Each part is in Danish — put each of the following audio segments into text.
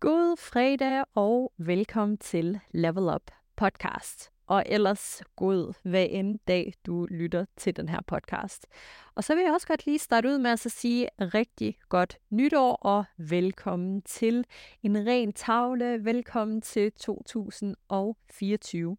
God fredag og velkommen til Level Up podcast. Og ellers god hver en dag, du lytter til den her podcast. Og så vil jeg også godt lige starte ud med at så sige rigtig godt nytår og velkommen til en ren tavle. Velkommen til 2024.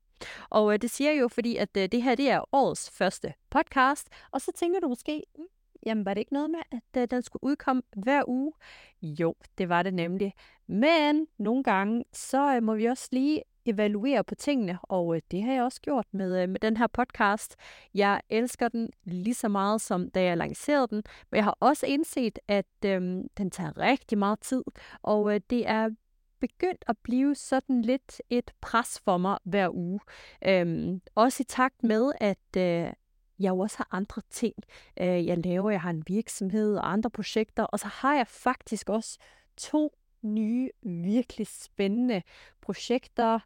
Og øh, det siger jeg jo, fordi at øh, det her det er årets første podcast. Og så tænker du måske, mm, jamen var det ikke noget med, at øh, den skulle udkomme hver uge? Jo, det var det nemlig. Men nogle gange, så øh, må vi også lige evaluere på tingene, og øh, det har jeg også gjort med, øh, med den her podcast. Jeg elsker den lige så meget, som da jeg lancerede den, men jeg har også indset, at øh, den tager rigtig meget tid, og øh, det er begyndt at blive sådan lidt et pres for mig hver uge. Øhm, også i takt med, at øh, jeg jo også har andre ting, øh, jeg laver. Jeg har en virksomhed og andre projekter, og så har jeg faktisk også to nye, virkelig spændende projekter,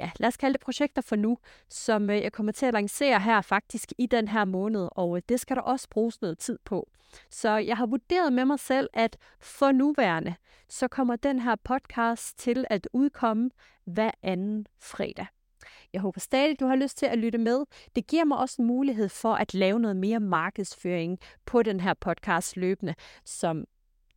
ja, lad os kalde det projekter for nu, som øh, jeg kommer til at lancere her faktisk i den her måned, og øh, det skal der også bruges noget tid på. Så jeg har vurderet med mig selv, at for nuværende, så kommer den her podcast til at udkomme hver anden fredag. Jeg håber stadig, du har lyst til at lytte med. Det giver mig også en mulighed for at lave noget mere markedsføring på den her podcast løbende, som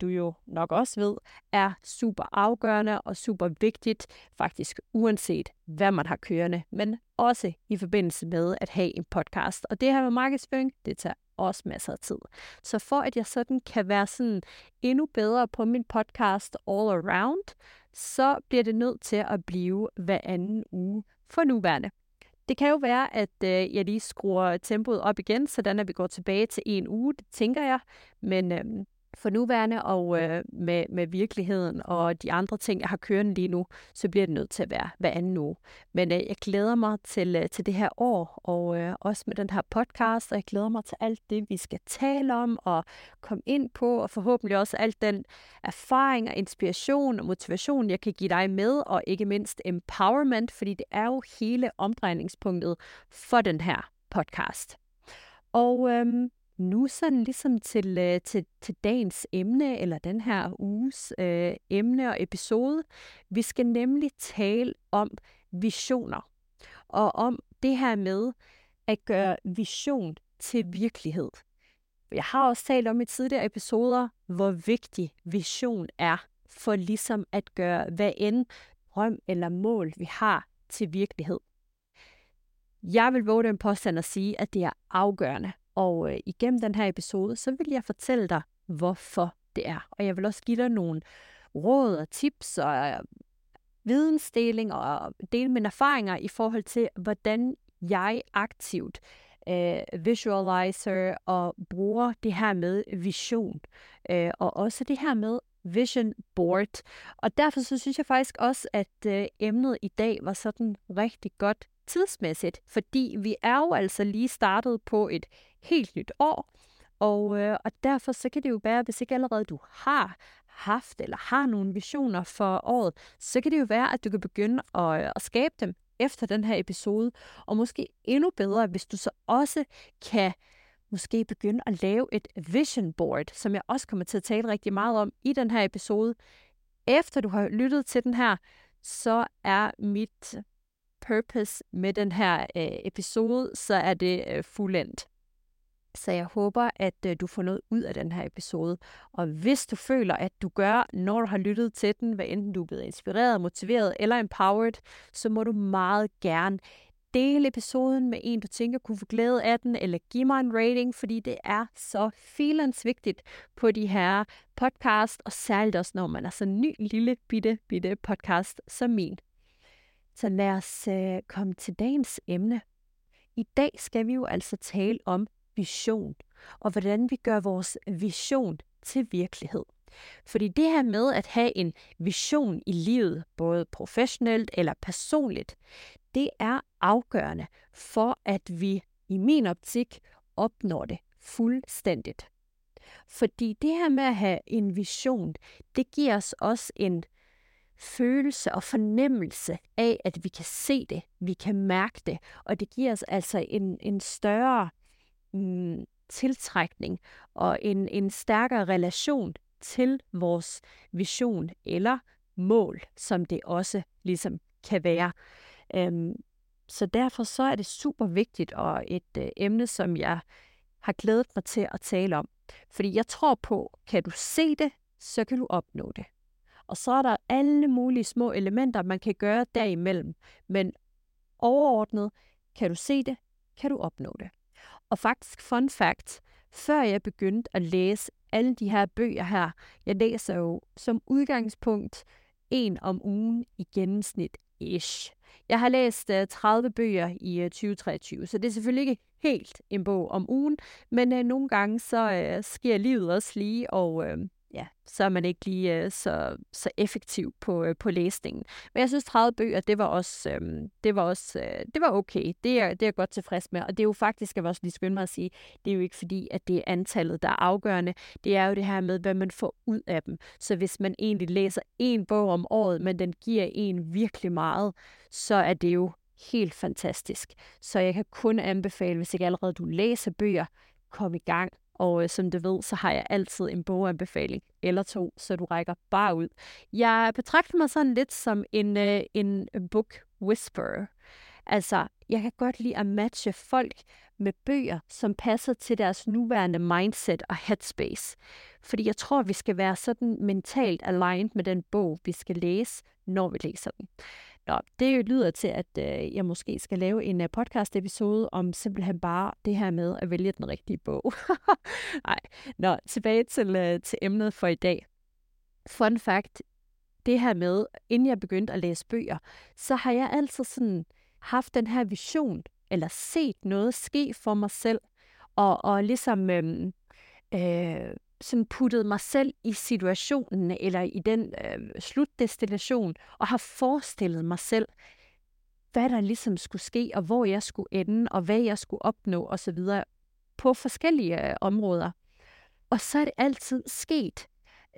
du jo nok også ved, er super afgørende og super vigtigt, faktisk uanset hvad man har kørende, men også i forbindelse med at have en podcast. Og det her med markedsføring, det tager også masser af tid. Så for at jeg sådan kan være sådan endnu bedre på min podcast all around, så bliver det nødt til at blive hver anden uge for nuværende. Det kan jo være, at øh, jeg lige skruer tempoet op igen, sådan at vi går tilbage til en uge, det tænker jeg. Men øh, for nuværende, og øh, med, med virkeligheden og de andre ting, jeg har kørende lige nu, så bliver det nødt til at være hver anden uge. Men øh, jeg glæder mig til, øh, til det her år, og øh, også med den her podcast, og jeg glæder mig til alt det, vi skal tale om og komme ind på, og forhåbentlig også alt den erfaring og inspiration og motivation, jeg kan give dig med, og ikke mindst empowerment, fordi det er jo hele omdrejningspunktet for den her podcast. Og øhm, nu sådan ligesom til, øh, til, til dagens emne, eller den her uges øh, emne og episode. Vi skal nemlig tale om visioner, og om det her med at gøre vision til virkelighed. Jeg har også talt om i tidligere episoder, hvor vigtig vision er for ligesom at gøre hvad end drøm eller mål, vi har til virkelighed. Jeg vil våge den påstand at sige, at det er afgørende og øh, igennem den her episode, så vil jeg fortælle dig, hvorfor det er. Og jeg vil også give dig nogle råd og tips og øh, vidensdeling og øh, dele mine erfaringer i forhold til, hvordan jeg aktivt øh, visualizer og bruger det her med vision. Øh, og også det her med vision board. Og derfor så synes jeg faktisk også, at øh, emnet i dag var sådan rigtig godt tidsmæssigt, fordi vi er jo altså lige startet på et helt nyt år, og, øh, og derfor så kan det jo være, hvis ikke allerede du har haft eller har nogle visioner for året, så kan det jo være, at du kan begynde at, øh, at skabe dem efter den her episode, og måske endnu bedre, hvis du så også kan måske begynde at lave et vision board, som jeg også kommer til at tale rigtig meget om i den her episode. Efter du har lyttet til den her, så er mit purpose med den her øh, episode, så er det øh, fuldendt. Så jeg håber, at øh, du får noget ud af den her episode. Og hvis du føler, at du gør, når du har lyttet til den, hvad enten du er blevet inspireret, motiveret eller empowered, så må du meget gerne dele episoden med en, du tænker kunne få glæde af den, eller give mig en rating, fordi det er så filens vigtigt på de her podcast, og særligt også, når man er så ny, lille, bitte, bitte podcast som min. Så lad os øh, komme til dagens emne. I dag skal vi jo altså tale om vision, og hvordan vi gør vores vision til virkelighed. Fordi det her med at have en vision i livet, både professionelt eller personligt, det er afgørende for, at vi i min optik opnår det fuldstændigt. Fordi det her med at have en vision, det giver os også en følelse og fornemmelse af, at vi kan se det, vi kan mærke det, og det giver os altså en, en større mm, tiltrækning og en, en stærkere relation til vores vision eller mål, som det også ligesom kan være. Øhm, så derfor så er det super vigtigt og et øh, emne, som jeg har glædet mig til at tale om. Fordi jeg tror på, kan du se det, så kan du opnå det. Og så er der alle mulige små elementer, man kan gøre derimellem. Men overordnet, kan du se det, kan du opnå det. Og faktisk, fun fact, før jeg begyndte at læse alle de her bøger her, jeg læser jo som udgangspunkt en om ugen i gennemsnit ish. Jeg har læst øh, uh, 30 bøger i øh, uh, 2023, så det er selvfølgelig ikke helt en bog om ugen, men uh, nogle gange så uh, sker livet også lige, og uh, ja, så er man ikke lige øh, så, så effektiv på, øh, på læsningen. Men jeg synes, 30 bøger, det var også, øh, det var også øh, det var okay. Det er, det er jeg godt tilfreds med. Og det er jo faktisk, jeg vil også lige skynde mig at sige, det er jo ikke fordi, at det er antallet, der er afgørende. Det er jo det her med, hvad man får ud af dem. Så hvis man egentlig læser en bog om året, men den giver en virkelig meget, så er det jo helt fantastisk. Så jeg kan kun anbefale, hvis ikke allerede du læser bøger, kom i gang og øh, som du ved, så har jeg altid en boganbefaling eller to, så du rækker bare ud. Jeg betragter mig sådan lidt som en, øh, en book whisperer. Altså, jeg kan godt lide at matche folk med bøger, som passer til deres nuværende mindset og headspace. Fordi jeg tror, vi skal være sådan mentalt aligned med den bog, vi skal læse, når vi læser den. Nå, det lyder til, at øh, jeg måske skal lave en uh, podcast-episode om simpelthen bare det her med at vælge den rigtige bog. Nej, nå, tilbage til, øh, til emnet for i dag. Fun fact, det her med, inden jeg begyndte at læse bøger, så har jeg altid sådan haft den her vision, eller set noget ske for mig selv, og, og ligesom øhm, øh, øh, sådan puttet mig selv i situationen eller i den øh, slutdestination og har forestillet mig selv, hvad der ligesom skulle ske, og hvor jeg skulle ende, og hvad jeg skulle opnå osv. på forskellige øh, områder. Og så er det altid sket.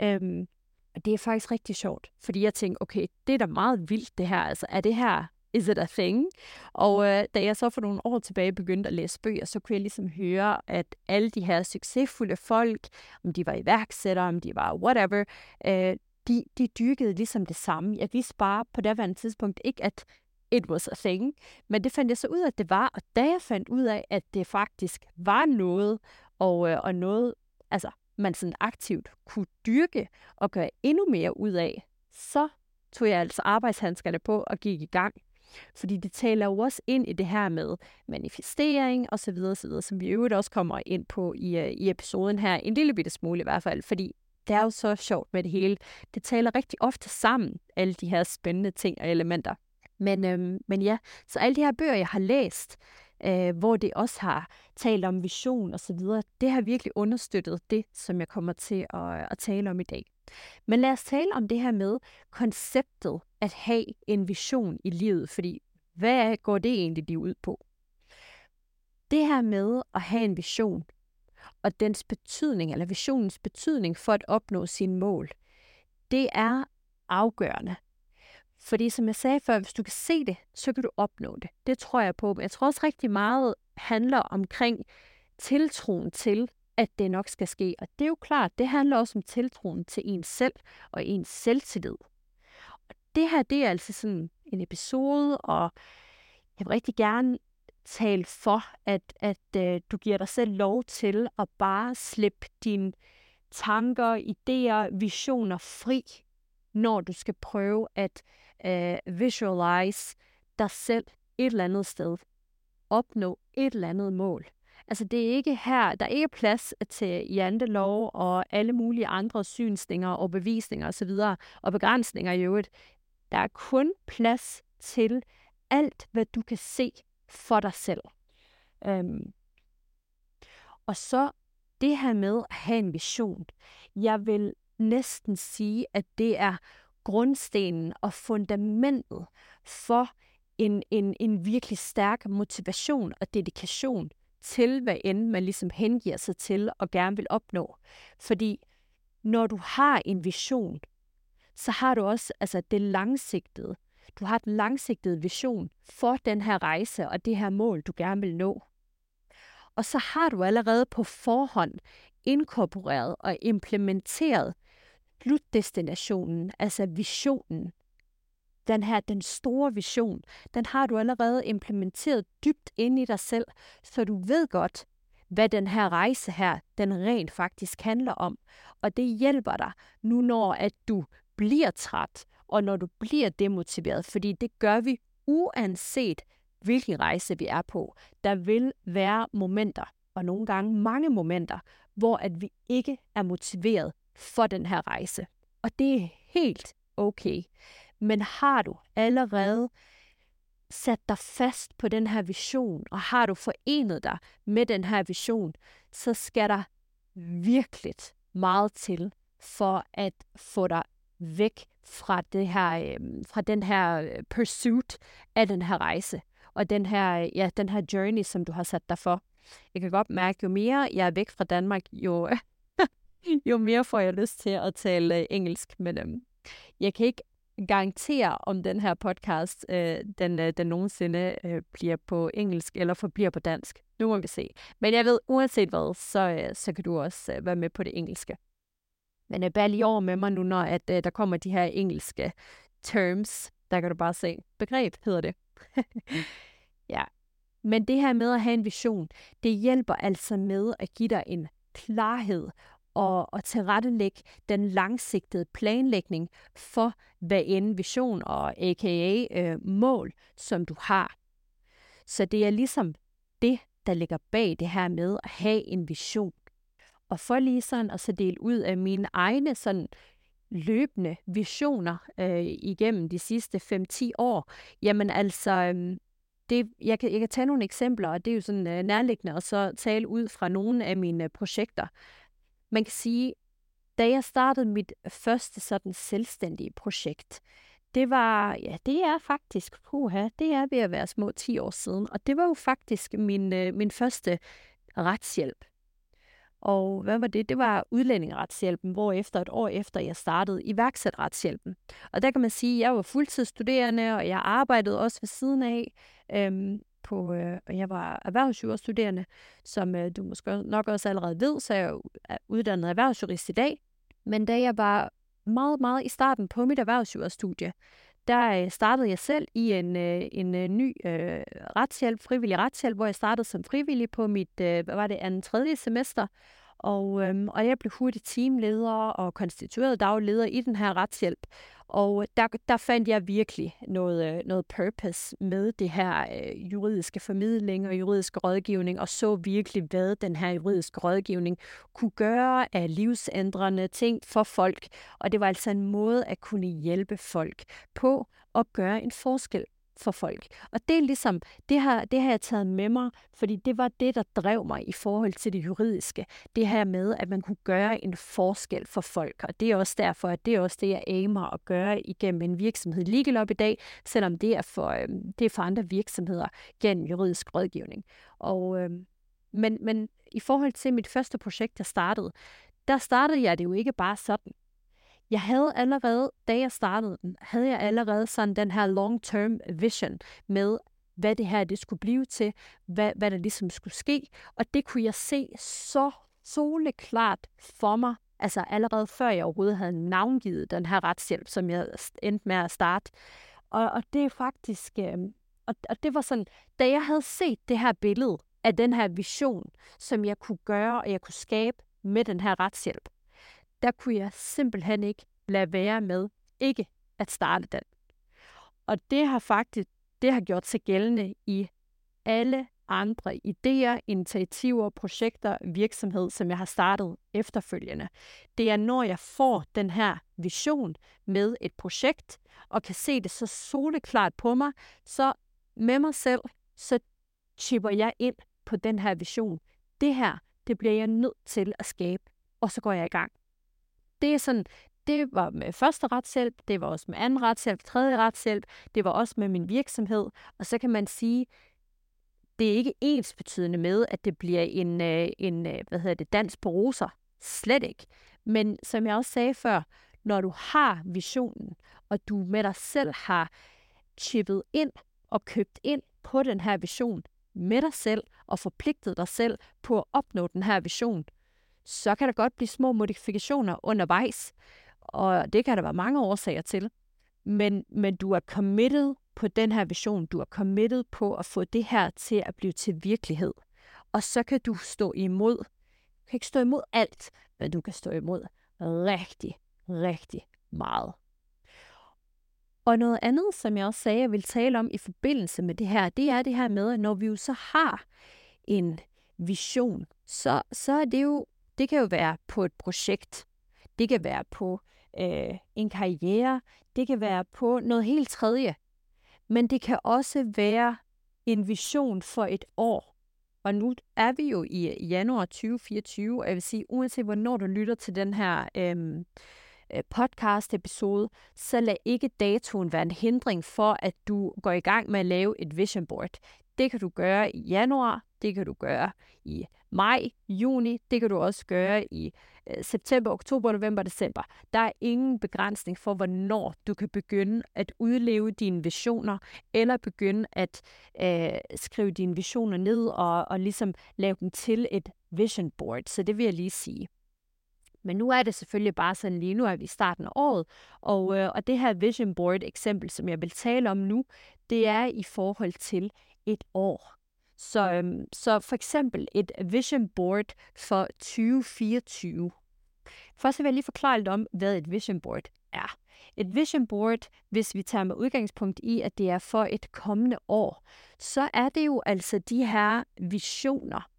Øhm, og det er faktisk rigtig sjovt, fordi jeg tænkte, okay, det er da meget vildt det her. Altså, er det her is it a thing? Og øh, da jeg så for nogle år tilbage begyndte at læse bøger, så kunne jeg ligesom høre, at alle de her succesfulde folk, om de var iværksættere, om de var whatever, øh, de, de dyrkede ligesom det samme. Jeg vidste bare på daværende tidspunkt ikke, at it was a thing. Men det fandt jeg så ud af, at det var, og da jeg fandt ud af, at det faktisk var noget, og, øh, og noget, altså man sådan aktivt kunne dyrke og gøre endnu mere ud af, så tog jeg altså arbejdshandskerne på og gik i gang. Fordi det taler jo også ind i det her med manifestering osv., osv. som vi øvrigt også kommer ind på i, øh, i episoden her, en lille bitte smule i hvert fald, fordi det er jo så sjovt med det hele. Det taler rigtig ofte sammen, alle de her spændende ting og elementer. Men, øhm, men ja, så alle de her bøger, jeg har læst, øh, hvor det også har talt om vision og så videre, det har virkelig understøttet det, som jeg kommer til at, at tale om i dag. Men lad os tale om det her med konceptet at have en vision i livet, fordi hvad går det egentlig lige ud på? Det her med at have en vision, og dens betydning, eller visionens betydning for at opnå sine mål, det er afgørende. Fordi som jeg sagde før, hvis du kan se det, så kan du opnå det. Det tror jeg på. Men jeg tror også rigtig meget handler omkring tiltroen til, at det nok skal ske. Og det er jo klart, det handler også om tiltroen til ens selv og ens selvtillid. Og det her, det er altså sådan en episode, og jeg vil rigtig gerne tale for, at, at øh, du giver dig selv lov til at bare slippe dine tanker, idéer, visioner fri, når du skal prøve at øh, visualize dig selv et eller andet sted. Opnå et eller andet mål. Altså det er ikke her, der er ikke plads til jantelov og alle mulige andre synsninger og bevisninger osv. og begrænsninger i øvrigt. Der er kun plads til alt, hvad du kan se for dig selv. Øhm. Og så det her med at have en vision. Jeg vil næsten sige, at det er grundstenen og fundamentet for en, en, en virkelig stærk motivation og dedikation til, hvad end man ligesom hengiver sig til og gerne vil opnå. Fordi når du har en vision, så har du også altså det langsigtede. Du har den langsigtede vision for den her rejse og det her mål, du gerne vil nå. Og så har du allerede på forhånd inkorporeret og implementeret slutdestinationen, altså visionen. Den her, den store vision, den har du allerede implementeret dybt ind i dig selv, så du ved godt, hvad den her rejse her, den rent faktisk handler om. Og det hjælper dig nu, når at du bliver træt, og når du bliver demotiveret, fordi det gør vi uanset hvilken rejse vi er på. Der vil være momenter, og nogle gange mange momenter, hvor at vi ikke er motiveret for den her rejse. Og det er helt okay. Men har du allerede sat dig fast på den her vision, og har du forenet dig med den her vision, så skal der virkelig meget til for at få dig væk fra, det her, øh, fra den her øh, pursuit af den her rejse, og den her, ja, den her journey, som du har sat dig for. Jeg kan godt mærke, jo mere jeg er væk fra Danmark, jo, jo mere får jeg lyst til at tale øh, engelsk. Men øhm, jeg kan ikke garantere, om den her podcast, øh, den, øh, den nogensinde øh, bliver på engelsk eller forbliver på dansk. Nu må vi se. Men jeg ved, uanset hvad, så, øh, så kan du også øh, være med på det engelske. Men øh, bare lige over med mig nu, når at, øh, der kommer de her engelske terms. Der kan du bare se. Begreb hedder det. ja. Men det her med at have en vision, det hjælper altså med at give dig en klarhed og, og tilrettelægge den langsigtede planlægning for hvad end vision og aka øh, mål, som du har. Så det er ligesom det, der ligger bag det her med at have en vision. Og for lige sådan at så dele ud af mine egne sådan løbende visioner øh, igennem de sidste 5-10 år, jamen altså, øh, det, jeg, kan, jeg kan tage nogle eksempler, og det er jo sådan øh, nærliggende at så tale ud fra nogle af mine projekter. Man kan sige, da jeg startede mit første sådan selvstændige projekt, det var, ja, det er faktisk, puha, det er ved at være små 10 år siden, og det var jo faktisk min, øh, min første retshjælp. Og hvad var det? Det var udlændingeretshjælpen, hvor efter et år efter jeg startede iværksætterretshjælpen. Og der kan man sige, at jeg var fuldtidsstuderende, og jeg arbejdede også ved siden af. Øhm, på, øh, og jeg var erhvervsjurastuderende, som øh, du måske nok også allerede ved, så jeg er uddannet erhvervsjurist i dag. Men da jeg var meget, meget i starten på mit erhvervsjurastudie, der øh, startede jeg selv i en, øh, en øh, ny øh, retshjælp, frivillig retshjælp, hvor jeg startede som frivillig på mit, øh, hvad var det, andet tredje semester. Og, øhm, og jeg blev hurtigt teamleder og konstitueret dagleder i den her retshjælp. Og øh, der, der fandt jeg virkelig noget, øh, noget purpose med det her øh, juridiske formidling og juridiske rådgivning, og så virkelig, hvad den her juridiske rådgivning kunne gøre af livsændrende ting for folk. Og det var altså en måde at kunne hjælpe folk på at gøre en forskel for folk. Og det er ligesom, det har, det har jeg taget med mig, fordi det var det, der drev mig i forhold til det juridiske. Det her med, at man kunne gøre en forskel for folk. Og det er også derfor, at det er også det, jeg aimer at gøre igennem en virksomhed Legal Up i dag, selvom det er for, øh, det er for andre virksomheder gennem juridisk rådgivning. Og, øh, men, men i forhold til mit første projekt, jeg startede, der startede jeg det jo ikke bare sådan jeg havde allerede, da jeg startede den, havde jeg allerede sådan den her long-term vision med, hvad det her det skulle blive til, hvad, hvad der ligesom skulle ske. Og det kunne jeg se så soleklart for mig, altså allerede før jeg overhovedet havde navngivet den her retshjælp, som jeg endte med at starte. Og, og det er faktisk, øh, og, og det var sådan, da jeg havde set det her billede af den her vision, som jeg kunne gøre og jeg kunne skabe med den her retshjælp, der kunne jeg simpelthen ikke lade være med ikke at starte den. Og det har faktisk det har gjort sig gældende i alle andre idéer, initiativer, projekter, virksomhed, som jeg har startet efterfølgende. Det er, når jeg får den her vision med et projekt, og kan se det så soleklart på mig, så med mig selv, så chipper jeg ind på den her vision. Det her, det bliver jeg nødt til at skabe, og så går jeg i gang. Det er sådan, det var med første retshjælp, det var også med anden retshjælp, tredje retshjælp, det var også med min virksomhed, og så kan man sige, det er ikke ens betydende med, at det bliver en, øh, en øh, hvad hedder det, dans på roser. Slet ikke. Men som jeg også sagde før, når du har visionen, og du med dig selv har chippet ind og købt ind på den her vision med dig selv og forpligtet dig selv på at opnå den her vision, så kan der godt blive små modifikationer undervejs, og det kan der være mange årsager til. Men, men du er committed på den her vision. Du er committed på at få det her til at blive til virkelighed. Og så kan du stå imod. Du kan ikke stå imod alt, men du kan stå imod rigtig, rigtig meget. Og noget andet, som jeg også sagde, jeg vil tale om i forbindelse med det her, det er det her med, at når vi jo så har en vision, så, så er det jo, det kan jo være på et projekt, det kan være på øh, en karriere, det kan være på noget helt tredje. Men det kan også være en vision for et år. Og nu er vi jo i januar 2024, og jeg vil sige, uanset hvornår du lytter til den her øh, øh, podcast-episode, så lad ikke datoen være en hindring for, at du går i gang med at lave et vision board. Det kan du gøre i januar, det kan du gøre i maj, juni, det kan du også gøre i øh, september, oktober, november, december. Der er ingen begrænsning for, hvornår du kan begynde at udleve dine visioner, eller begynde at øh, skrive dine visioner ned og, og ligesom lave dem til et vision board. Så det vil jeg lige sige. Men nu er det selvfølgelig bare sådan lige, nu er vi i starten af året, og, øh, og det her vision board eksempel, som jeg vil tale om nu, det er i forhold til et år. Så, øhm, så for eksempel et vision board for 2024. Først vil jeg lige forklare lidt om, hvad et vision board er. Et vision board, hvis vi tager med udgangspunkt i, at det er for et kommende år, så er det jo altså de her visioner,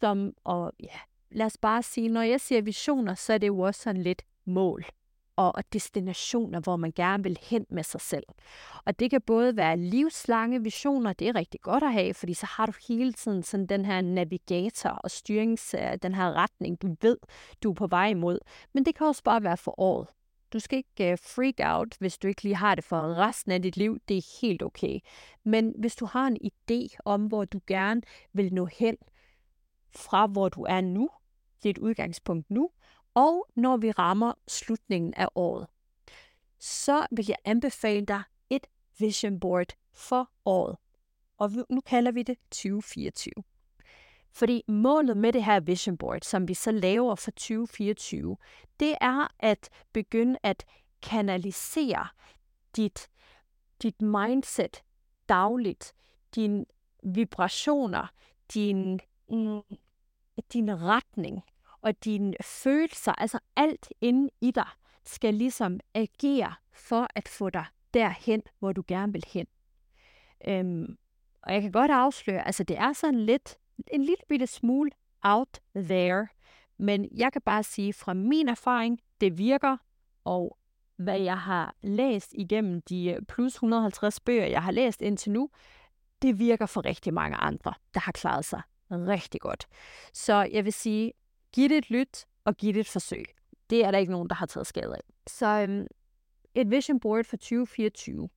som, og ja, lad os bare sige, når jeg siger visioner, så er det jo også sådan lidt mål og destinationer, hvor man gerne vil hen med sig selv. Og det kan både være livslange visioner, det er rigtig godt at have, fordi så har du hele tiden sådan den her navigator og styrings, øh, den her retning, du ved, du er på vej imod. Men det kan også bare være for året. Du skal ikke uh, freak out, hvis du ikke lige har det for resten af dit liv. Det er helt okay. Men hvis du har en idé om, hvor du gerne vil nå hen fra, hvor du er nu, dit udgangspunkt nu, og når vi rammer slutningen af året, så vil jeg anbefale dig et vision board for året. Og nu kalder vi det 2024. Fordi målet med det her vision board, som vi så laver for 2024, det er at begynde at kanalisere dit, dit mindset dagligt, dine vibrationer, din, mm, din retning, og dine følelser, altså alt inde i dig, skal ligesom agere for at få dig derhen, hvor du gerne vil hen. Øhm, og jeg kan godt afsløre, altså det er sådan lidt, en lille bitte smule out there, men jeg kan bare sige fra min erfaring, det virker, og hvad jeg har læst igennem de øh, plus 150 bøger, jeg har læst indtil nu, det virker for rigtig mange andre, der har klaret sig rigtig godt. Så jeg vil sige, Giv det et lyt, og giv det et forsøg. Det er der ikke nogen, der har taget skade af. Så øhm, et vision board for 2024,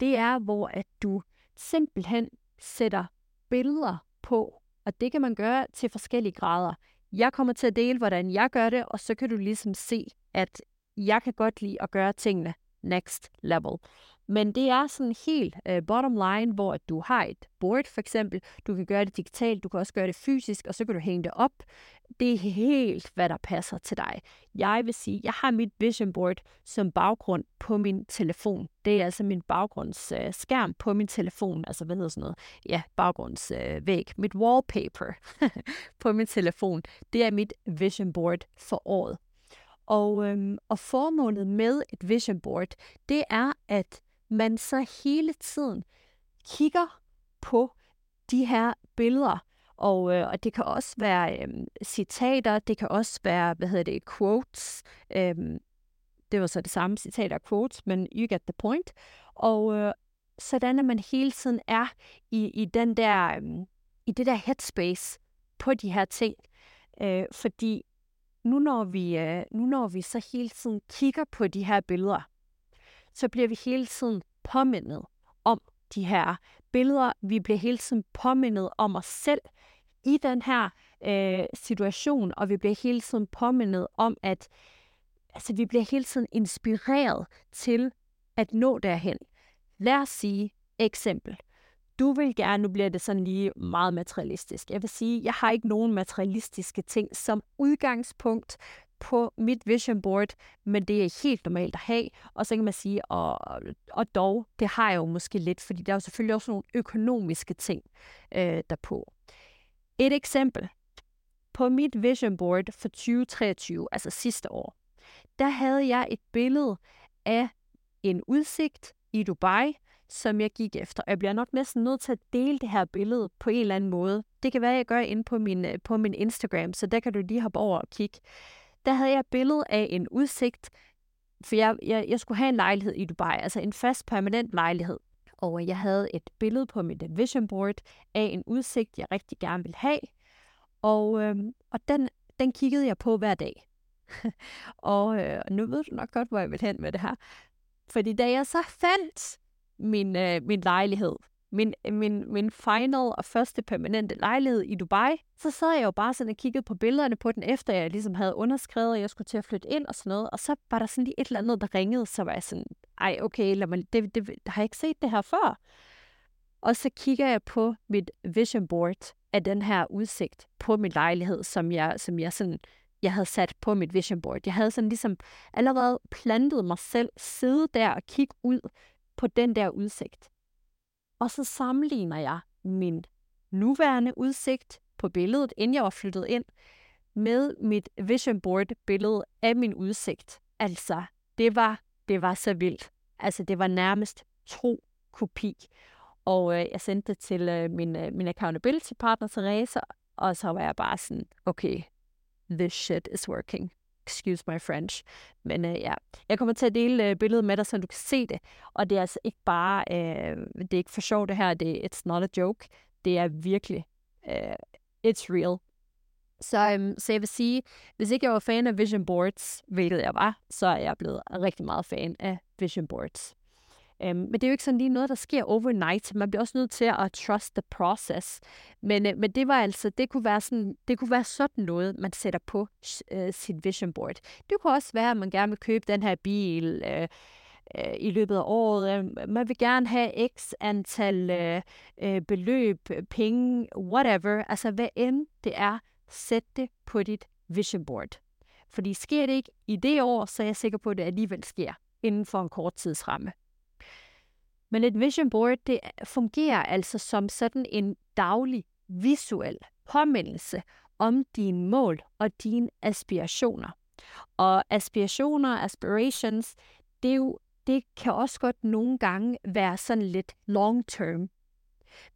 det er, hvor at du simpelthen sætter billeder på, og det kan man gøre til forskellige grader. Jeg kommer til at dele, hvordan jeg gør det, og så kan du ligesom se, at jeg kan godt lide at gøre tingene next level. Men det er sådan helt øh, bottom line, hvor du har et board for eksempel. Du kan gøre det digitalt, du kan også gøre det fysisk, og så kan du hænge det op. Det er helt, hvad der passer til dig. Jeg vil sige, jeg har mit vision board som baggrund på min telefon. Det er altså min baggrundsskærm øh, på min telefon. Altså, hvad hedder sådan noget? Ja, baggrundsvæg. Øh, mit wallpaper på min telefon. Det er mit vision board for året. Og, øhm, og formålet med et vision board, det er, at man så hele tiden kigger på de her billeder, og, øh, og det kan også være øh, citater, det kan også være, hvad hedder det, quotes. Øh, det var så det samme, citater og quotes, men you get the point. Og øh, sådan, at man hele tiden er i, i den der, øh, i det der headspace på de her ting. Øh, fordi nu når, vi, øh, nu når vi så hele tiden kigger på de her billeder, så bliver vi hele tiden påmindet om de her billeder. Vi bliver hele tiden påmindet om os selv i den her øh, situation, og vi bliver hele tiden påmindet om, at altså, vi bliver hele tiden inspireret til at nå derhen. Lad os sige eksempel. Du vil gerne, nu bliver det sådan lige meget materialistisk. Jeg vil sige, jeg har ikke nogen materialistiske ting som udgangspunkt på mit vision board, men det er helt normalt at have. Og så kan man sige, og, og dog, det har jeg jo måske lidt, fordi der er jo selvfølgelig også nogle økonomiske ting øh, derpå. Et eksempel. På mit vision board for 2023, altså sidste år, der havde jeg et billede af en udsigt i Dubai, som jeg gik efter. Jeg bliver nok næsten nødt til at dele det her billede på en eller anden måde. Det kan være, at jeg gør ind på min, øh, på min Instagram, så der kan du lige hoppe over og kigge. Der havde jeg et billede af en udsigt, for jeg, jeg, jeg skulle have en lejlighed i Dubai, altså en fast permanent lejlighed. Og jeg havde et billede på mit vision board af en udsigt, jeg rigtig gerne ville have. Og, øhm, og den, den kiggede jeg på hver dag. og øh, nu ved du nok godt, hvor jeg vil hen med det her. Fordi da jeg så fandt min, øh, min lejlighed, min, min, min final og første permanente lejlighed i Dubai, så sad jeg jo bare sådan og kiggede på billederne på den, efter jeg ligesom havde underskrevet, at jeg skulle til at flytte ind og sådan noget. Og så var der sådan lige et eller andet, der ringede, så var jeg sådan, ej okay, lad mig, det, det, har jeg ikke set det her før? Og så kigger jeg på mit vision board af den her udsigt på min lejlighed, som jeg, som jeg sådan jeg havde sat på mit vision board. Jeg havde sådan ligesom allerede plantet mig selv, sidde der og kigge ud på den der udsigt. Og så sammenligner jeg min nuværende udsigt på billedet, inden jeg var flyttet ind, med mit vision board billede af min udsigt. Altså, det var, det var så vildt. Altså, det var nærmest tro kopi. Og øh, jeg sendte det til øh, min, øh, min accountability partner, Therese, og så var jeg bare sådan, okay, this shit is working. Excuse my French. Men øh, ja, jeg kommer til at dele øh, billedet med dig, så du kan se det. Og det er altså ikke bare, øh, det er ikke for sjov det her, det er, it's not a joke. Det er virkelig, øh, it's real. Så, øhm, så jeg vil sige, hvis ikke jeg var fan af vision boards, hvilket jeg var, så er jeg blevet rigtig meget fan af vision boards. Øhm, men det er jo ikke sådan lige noget, der sker overnight. Man bliver også nødt til at trust the process. Men, øh, men det var altså, det kunne være sådan, det kunne være sådan noget, man sætter på øh, sit vision board. Det kunne også være, at man gerne vil købe den her bil, uh, i løbet af året. Øh, man vil gerne have x antal uh, beløb, penge, whatever. Altså hvad end det er, sæt det på dit vision board. Fordi sker det ikke i det år, så er jeg sikker på, at det alligevel sker inden for en kort tidsramme. Men et vision board, det øh, fungerer altså som sådan en daglig visuel påmindelse om dine mål og dine aspirationer. Og aspirationer, aspirations, det, er jo, det kan også godt nogle gange være sådan lidt long term.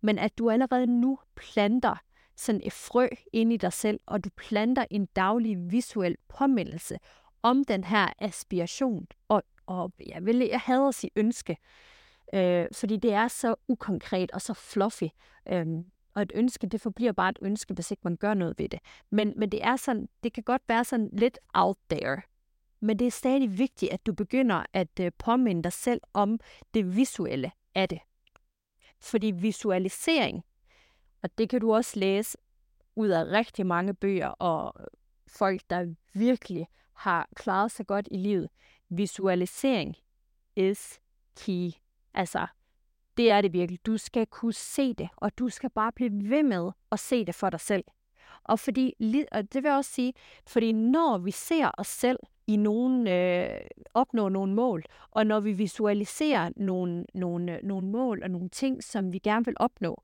Men at du allerede nu planter sådan et frø ind i dig selv, og du planter en daglig visuel påmindelse om den her aspiration. Og, og jeg, vil, jeg hader at sige ønske, Øh, fordi det er så ukonkret og så fluffy. Øh, og et ønske, det forbliver bare et ønske, hvis ikke man gør noget ved det. Men, men det er sådan, det kan godt være sådan lidt out there. Men det er stadig vigtigt, at du begynder at øh, påminde dig selv om det visuelle af det. Fordi visualisering, og det kan du også læse ud af rigtig mange bøger og folk, der virkelig har klaret sig godt i livet. Visualisering is key Altså, det er det virkelig. Du skal kunne se det, og du skal bare blive ved med at se det for dig selv. Og, fordi, og det vil jeg også sige, fordi når vi ser os selv i nogen, øh, opnå nogle mål, og når vi visualiserer nogle, nogle, øh, nogle mål og nogle ting, som vi gerne vil opnå,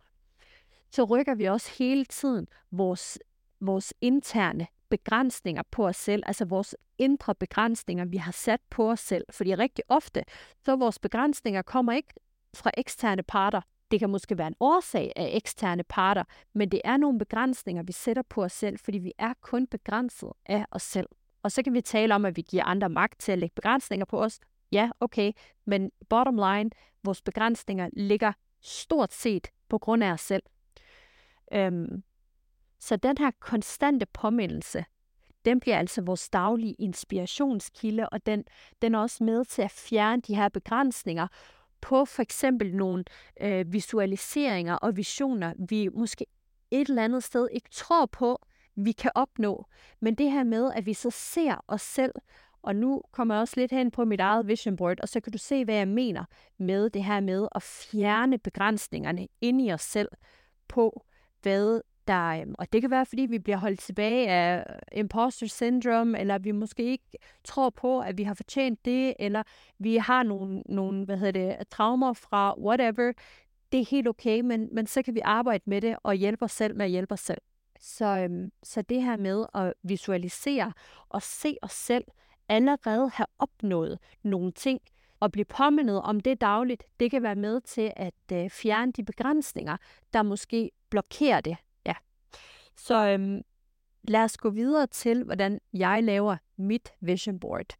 så rykker vi også hele tiden vores, vores interne begrænsninger på os selv, altså vores indre begrænsninger, vi har sat på os selv. Fordi rigtig ofte, så vores begrænsninger kommer ikke fra eksterne parter. Det kan måske være en årsag af eksterne parter, men det er nogle begrænsninger, vi sætter på os selv, fordi vi er kun begrænset af os selv. Og så kan vi tale om, at vi giver andre magt til at lægge begrænsninger på os. Ja, okay, men bottom line, vores begrænsninger ligger stort set på grund af os selv. Øhm, så den her konstante påmindelse, den bliver altså vores daglige inspirationskilde, og den, den er også med til at fjerne de her begrænsninger på for eksempel nogle øh, visualiseringer og visioner, vi måske et eller andet sted ikke tror på, vi kan opnå. Men det her med, at vi så ser os selv, og nu kommer jeg også lidt hen på mit eget vision board, og så kan du se, hvad jeg mener med det her med at fjerne begrænsningerne ind i os selv på, hvad der, øhm, og det kan være, fordi vi bliver holdt tilbage af øh, imposter syndrome, eller vi måske ikke tror på, at vi har fortjent det, eller vi har nogle, nogle hvad hedder det, traumer fra whatever. Det er helt okay, men, men så kan vi arbejde med det og hjælpe os selv med at hjælpe os selv. Så, øhm, så det her med at visualisere og se os selv allerede have opnået nogle ting, og blive påmindet om det dagligt, det kan være med til at øh, fjerne de begrænsninger, der måske blokerer det. Så øhm, lad os gå videre til, hvordan jeg laver mit vision board.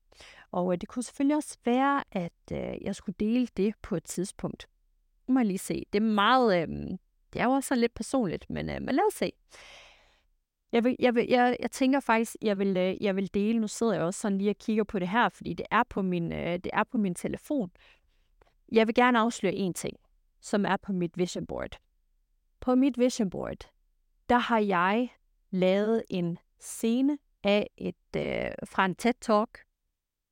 Og øh, det kunne selvfølgelig også være, at øh, jeg skulle dele det på et tidspunkt. Nu må jeg lige se. Det er meget, øh, det er jo også lidt personligt, men, øh, men lad os se. Jeg, vil, jeg, vil, jeg, jeg tænker faktisk, jeg vil, øh, jeg vil dele, nu sidder jeg også sådan lige og kigger på det her, fordi det er på min, øh, det er på min telefon. Jeg vil gerne afsløre en ting, som er på mit vision board. På mit vision board, der har jeg lavet en scene af et, øh, fra en TED-talk,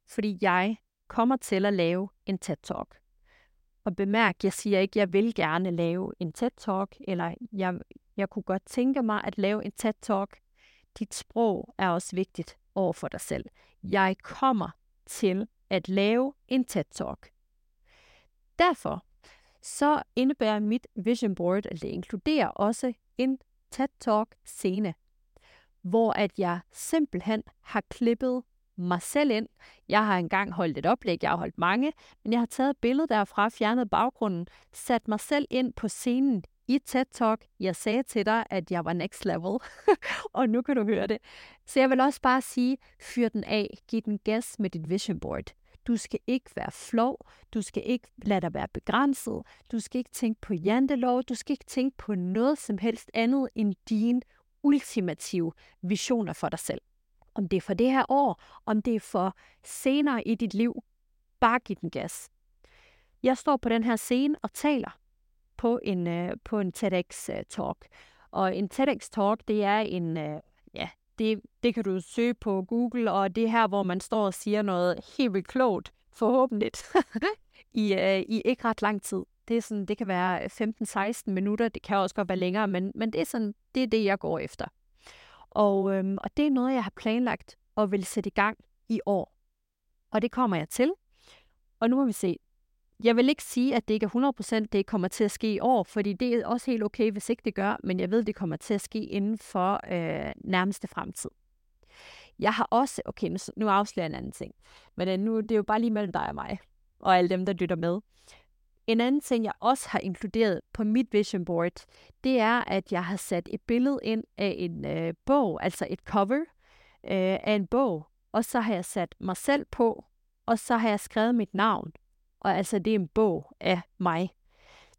fordi jeg kommer til at lave en TED-talk. Og bemærk, jeg siger ikke, at jeg vil gerne lave en TED-talk, eller jeg, jeg kunne godt tænke mig at lave en TED-talk. Dit sprog er også vigtigt over for dig selv. Jeg kommer til at lave en TED-talk. Derfor så indebærer mit vision board, at det inkluderer også en TED-talk scene, hvor at jeg simpelthen har klippet mig selv ind. Jeg har engang holdt et oplæg, jeg har holdt mange, men jeg har taget billedet derfra, fjernet baggrunden, sat mig selv ind på scenen i TED Talk. Jeg sagde til dig, at jeg var next level, og nu kan du høre det. Så jeg vil også bare sige, fyr den af, giv den gas med dit vision board. Du skal ikke være flov, du skal ikke lade dig være begrænset, du skal ikke tænke på jantelov, du skal ikke tænke på noget som helst andet end dine ultimative visioner for dig selv. Om det er for det her år, om det er for senere i dit liv, bare giv den gas. Jeg står på den her scene og taler på en, øh, på en TEDx-talk. Øh, og en TEDx-talk, det er en, øh, ja, det, det kan du søge på Google, og det er her, hvor man står og siger noget helt vildt klogt, forhåbentlig, i, uh, i ikke ret lang tid. Det, er sådan, det kan være 15-16 minutter, det kan også godt være længere, men, men det, er sådan, det er det, jeg går efter. Og, øhm, og det er noget, jeg har planlagt og vil sætte i gang i år. Og det kommer jeg til. Og nu må vi se. Jeg vil ikke sige, at det ikke er 100% det kommer til at ske i år, fordi det er også helt okay, hvis ikke det gør, men jeg ved, det kommer til at ske inden for øh, nærmeste fremtid. Jeg har også, okay, nu, nu afslører jeg en anden ting, men øh, nu det er jo bare lige mellem dig og mig, og alle dem, der lytter med. En anden ting, jeg også har inkluderet på mit vision board, det er, at jeg har sat et billede ind af en øh, bog, altså et cover øh, af en bog, og så har jeg sat mig selv på, og så har jeg skrevet mit navn. Og altså, det er en bog af mig.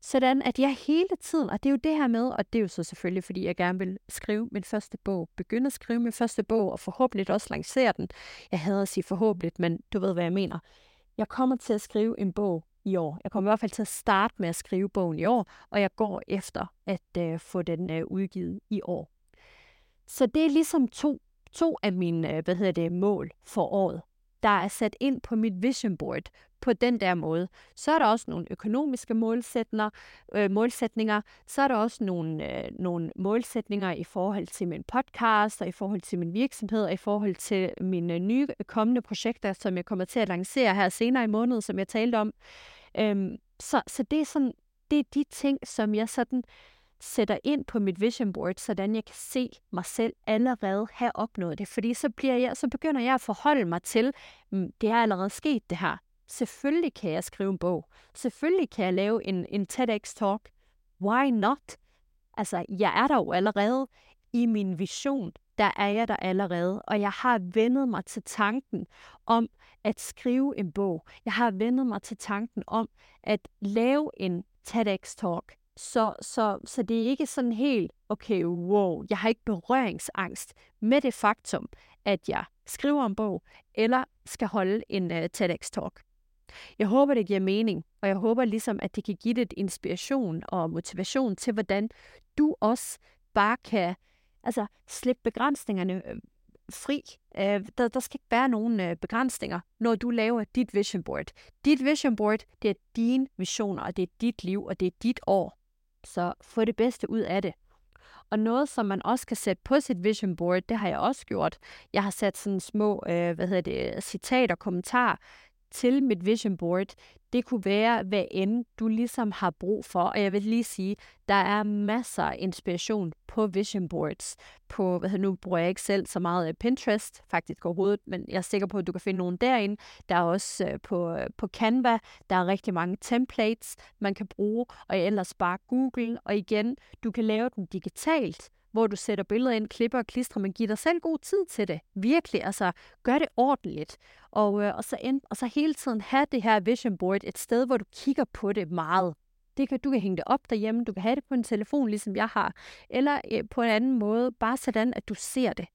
Sådan at jeg hele tiden, og det er jo det her med, og det er jo så selvfølgelig, fordi jeg gerne vil skrive min første bog, begynde at skrive min første bog, og forhåbentlig også lancere den. Jeg hader at sige forhåbentlig, men du ved, hvad jeg mener. Jeg kommer til at skrive en bog i år. Jeg kommer i hvert fald til at starte med at skrive bogen i år, og jeg går efter at øh, få den øh, udgivet i år. Så det er ligesom to, to af mine øh, hvad hedder det, mål for året, der er sat ind på mit vision board på den der måde. Så er der også nogle økonomiske målsætninger, øh, målsætninger. så er der også nogle, øh, nogle målsætninger i forhold til min podcast, og i forhold til min virksomhed, og i forhold til mine nye øh, kommende projekter, som jeg kommer til at lancere her senere i måneden, som jeg talte om. Øhm, så, så det er sådan, det er de ting, som jeg sådan sætter ind på mit vision board, sådan jeg kan se mig selv allerede have opnået det. Fordi så, bliver jeg, så begynder jeg at forholde mig til, mm, det er allerede sket det her. Selvfølgelig kan jeg skrive en bog. Selvfølgelig kan jeg lave en, en TEDx-talk. Why not? Altså, jeg er der jo allerede i min vision. Der er jeg der allerede, og jeg har vendet mig til tanken om at skrive en bog. Jeg har vendet mig til tanken om at lave en TEDx-talk. Så, så, så det er ikke sådan helt, okay, wow, jeg har ikke berøringsangst med det faktum, at jeg skriver en bog, eller skal holde en øh, uh, TEDx-talk. Jeg håber, det giver mening, og jeg håber ligesom, at det kan give lidt inspiration og motivation til, hvordan du også bare kan altså, slippe begrænsningerne øh, fri. Øh, der, der skal ikke være nogen øh, begrænsninger, når du laver dit vision board. Dit vision board, det er dine visioner, og det er dit liv, og det er dit år. Så få det bedste ud af det. Og noget, som man også kan sætte på sit vision board, det har jeg også gjort. Jeg har sat sådan små, øh, hvad hedder det, citater, kommentarer til mit vision board, det kunne være, hvad end du ligesom har brug for. Og jeg vil lige sige, der er masser af inspiration på vision boards. På, hvad nu bruger jeg ikke selv så meget af Pinterest, faktisk overhovedet, men jeg er sikker på, at du kan finde nogen derinde. Der er også øh, på, øh, på Canva, der er rigtig mange templates, man kan bruge, og ellers bare Google. Og igen, du kan lave den digitalt hvor du sætter billeder ind, klipper og klistrer, men giv dig selv god tid til det. Virkelig, altså gør det ordentligt. Og, øh, og, så end, og så hele tiden have det her vision board et sted, hvor du kigger på det meget. Det kan, du kan hænge det op derhjemme, du kan have det på en telefon, ligesom jeg har, eller øh, på en anden måde, bare sådan, at du ser det.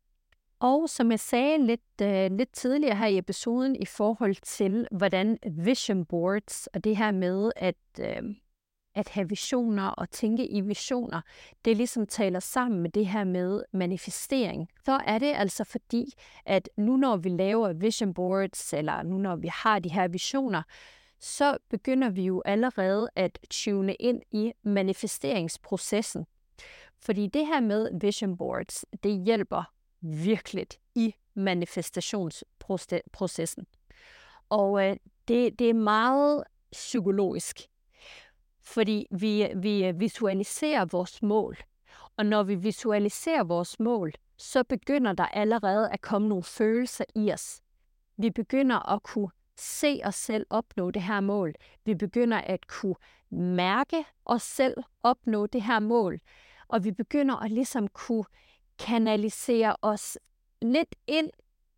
Og som jeg sagde lidt, øh, lidt tidligere her i episoden i forhold til, hvordan vision boards og det her med, at øh, at have visioner og tænke i visioner, det ligesom taler sammen med det her med manifestering. Så er det altså fordi, at nu når vi laver vision boards, eller nu når vi har de her visioner, så begynder vi jo allerede at tune ind i manifesteringsprocessen. Fordi det her med vision boards, det hjælper virkelig i manifestationsprocessen. Og øh, det, det er meget psykologisk. Fordi vi, vi øh, visualiserer vores mål. Og når vi visualiserer vores mål, så begynder der allerede at komme nogle følelser i os. Vi begynder at kunne se os selv opnå det her mål. Vi begynder at kunne mærke os selv opnå det her mål. Og vi begynder at ligesom kunne kanalisere os lidt ind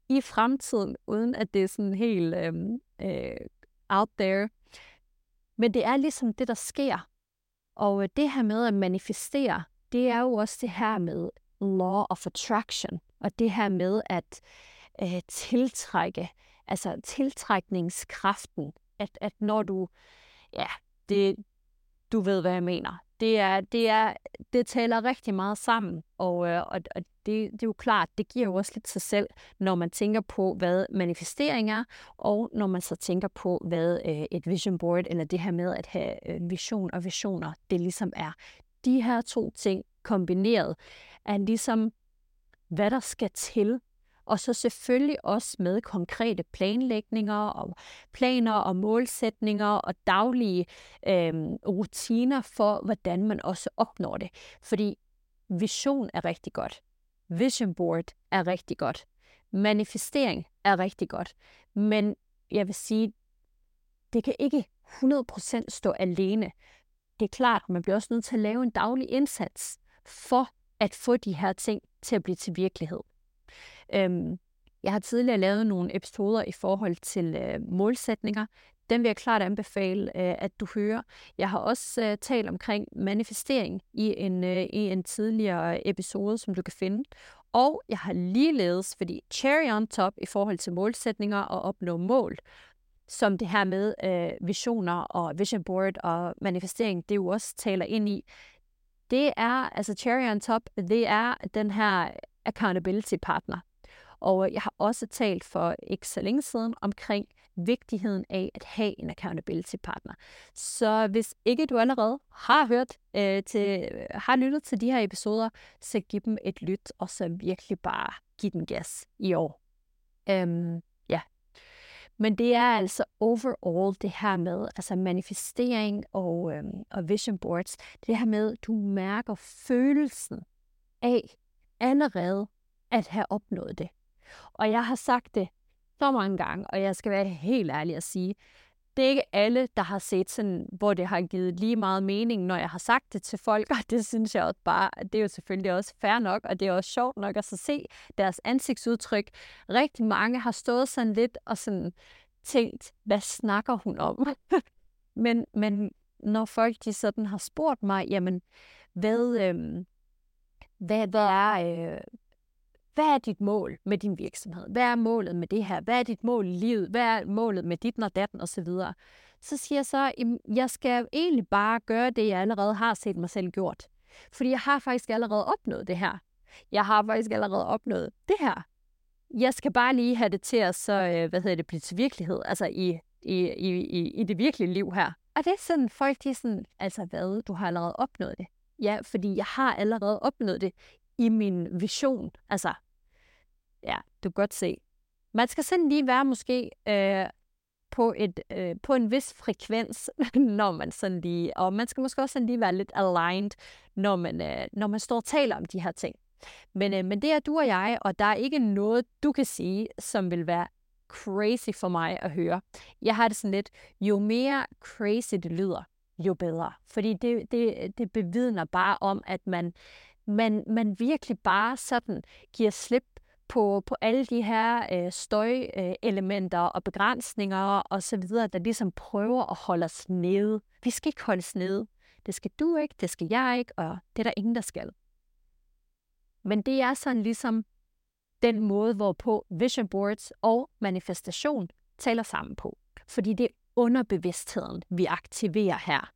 i fremtiden, uden at det er sådan helt øh, øh, out there. Men det er ligesom det, der sker. Og øh, det her med at manifestere, det er jo også det her med law of attraction, og det her med at øh, tiltrække, altså tiltrækningskraften, at, at når du, ja, det, du ved, hvad jeg mener det, er, det, er, det taler rigtig meget sammen, og, øh, og, og det, det er jo klart, det giver jo også lidt sig selv, når man tænker på, hvad manifestering er, og når man så tænker på, hvad øh, et vision board, eller det her med at have øh, vision og visioner, det ligesom er. De her to ting kombineret er ligesom, hvad der skal til og så selvfølgelig også med konkrete planlægninger og planer og målsætninger og daglige øh, rutiner for, hvordan man også opnår det. Fordi vision er rigtig godt. Vision board er rigtig godt. Manifestering er rigtig godt. Men jeg vil sige, det kan ikke 100% stå alene. Det er klart, man bliver også nødt til at lave en daglig indsats for at få de her ting til at blive til virkelighed. Øhm, jeg har tidligere lavet nogle episoder i forhold til øh, målsætninger. Den vil jeg klart anbefale, øh, at du hører. Jeg har også øh, talt omkring manifestering i en, øh, i en tidligere øh, episode, som du kan finde. Og jeg har ligeledes, fordi cherry on top i forhold til målsætninger og opnå mål, som det her med øh, visioner og vision board og manifestering, det jo også taler ind i, det er, altså cherry on top, det er den her accountability partner. Og øh, jeg har også talt for ikke så længe siden omkring vigtigheden af at have en accountability partner. Så hvis ikke du allerede har hørt øh, til, øh, har lyttet til de her episoder, så giv dem et lyt, og så virkelig bare giv den gas i år. Øhm, ja. Men det er altså overall det her med altså manifestering og, øhm, og vision boards. Det her med, du mærker følelsen af allerede at have opnået det. Og jeg har sagt det så mange gange, og jeg skal være helt ærlig at sige, det er ikke alle, der har set sådan, hvor det har givet lige meget mening, når jeg har sagt det til folk, og det synes jeg også bare, det er jo selvfølgelig også fair nok, og det er også sjovt nok at så se deres ansigtsudtryk. Rigtig mange har stået sådan lidt og sådan tænkt, hvad snakker hun om? men, men når folk de sådan har spurgt mig, jamen, hvad, øh, hvad, hvad er, øh, hvad er dit mål med din virksomhed? Hvad er målet med det her? Hvad er dit mål i livet? Hvad er målet med dit og datten osv.? Så, så siger jeg så, jeg skal egentlig bare gøre det, jeg allerede har set mig selv gjort. Fordi jeg har faktisk allerede opnået det her. Jeg har faktisk allerede opnået det her. Jeg skal bare lige have det til at så, øh, hvad hedder det, blive til virkelighed, altså i, i, i, i det virkelige liv her. Og det er sådan, folk de er sådan, altså hvad, du har allerede opnået det. Ja, fordi jeg har allerede opnået det i min vision. Altså, ja, du kan godt se. Man skal sådan lige være måske øh, på, et, øh, på en vis frekvens, når man sådan lige, og man skal måske også sådan lige være lidt aligned, når man, øh, når man står og taler om de her ting. Men, øh, men det er du og jeg, og der er ikke noget, du kan sige, som vil være crazy for mig at høre. Jeg har det sådan lidt, jo mere crazy det lyder, jo bedre. Fordi det, det, det bevidner bare om, at man, man, man virkelig bare sådan giver slip på, på alle de her øh, støjelementer og begrænsninger og så videre, der ligesom prøver at holde os nede. Vi skal ikke holdes nede. Det skal du ikke, det skal jeg ikke, og det er der ingen, der skal. Men det er sådan ligesom den måde, hvorpå vision boards og manifestation taler sammen på. Fordi det er underbevidstheden, vi aktiverer her.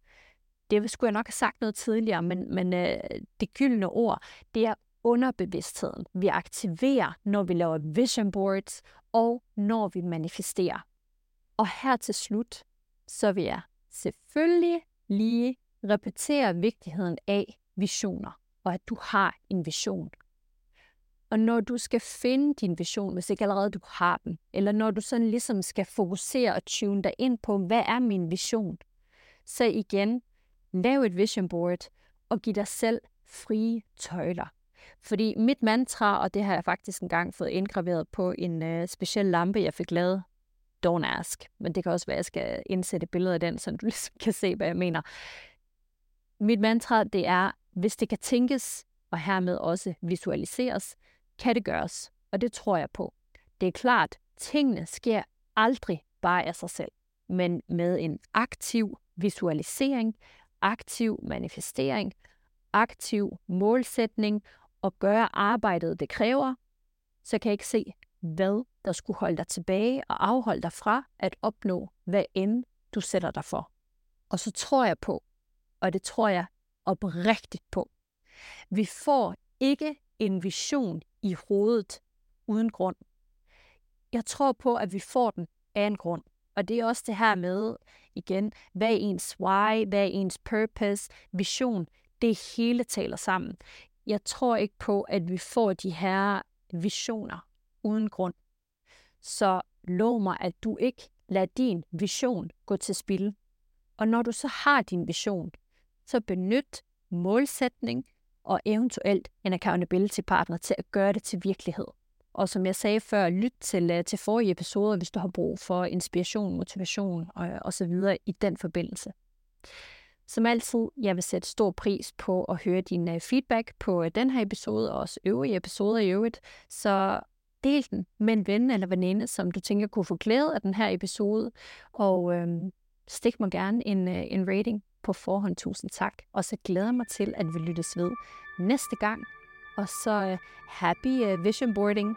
Det skulle jeg nok have sagt noget tidligere, men, men øh, det gyldne ord, det er underbevidstheden, vi aktiverer, når vi laver vision boards og når vi manifesterer. Og her til slut, så vil jeg selvfølgelig lige repetere vigtigheden af visioner, og at du har en vision. Og når du skal finde din vision, hvis ikke allerede du har den, eller når du sådan ligesom skal fokusere og tune dig ind på, hvad er min vision, så igen, lav et vision board og giv dig selv frie tøjler. Fordi mit mantra, og det har jeg faktisk engang fået indgraveret på en øh, speciel lampe, jeg fik lavet, don't ask. Men det kan også være, at jeg skal indsætte billeder af den, så du ligesom kan se, hvad jeg mener. Mit mantra, det er, hvis det kan tænkes, og hermed også visualiseres, kan det gøres. Og det tror jeg på. Det er klart, tingene sker aldrig bare af sig selv, men med en aktiv visualisering, aktiv manifestering, aktiv målsætning og gøre arbejdet, det kræver, så kan jeg ikke se, hvad der skulle holde dig tilbage og afholde dig fra at opnå, hvad end du sætter dig for. Og så tror jeg på, og det tror jeg oprigtigt på, vi får ikke en vision i hovedet uden grund. Jeg tror på, at vi får den af en grund. Og det er også det her med, igen, hvad er ens why, hvad er ens purpose, vision, det hele taler sammen jeg tror ikke på, at vi får de her visioner uden grund. Så lov mig, at du ikke lader din vision gå til spil. Og når du så har din vision, så benyt målsætning og eventuelt en accountability partner til at gøre det til virkelighed. Og som jeg sagde før, lyt til, øh, til forrige episoder, hvis du har brug for inspiration, motivation og, og så videre i den forbindelse. Som altid, jeg vil sætte stor pris på at høre din øh, feedback på øh, den her episode og også øvrige episoder i øvrigt. Så del den med en ven eller veninde, som du tænker kunne få glæde af den her episode. Og øhm, stik mig gerne en, øh, en rating på forhånd. Tusind tak. Og så glæder jeg mig til, at vi lyttes ved næste gang. Og så uh, happy uh, vision boarding.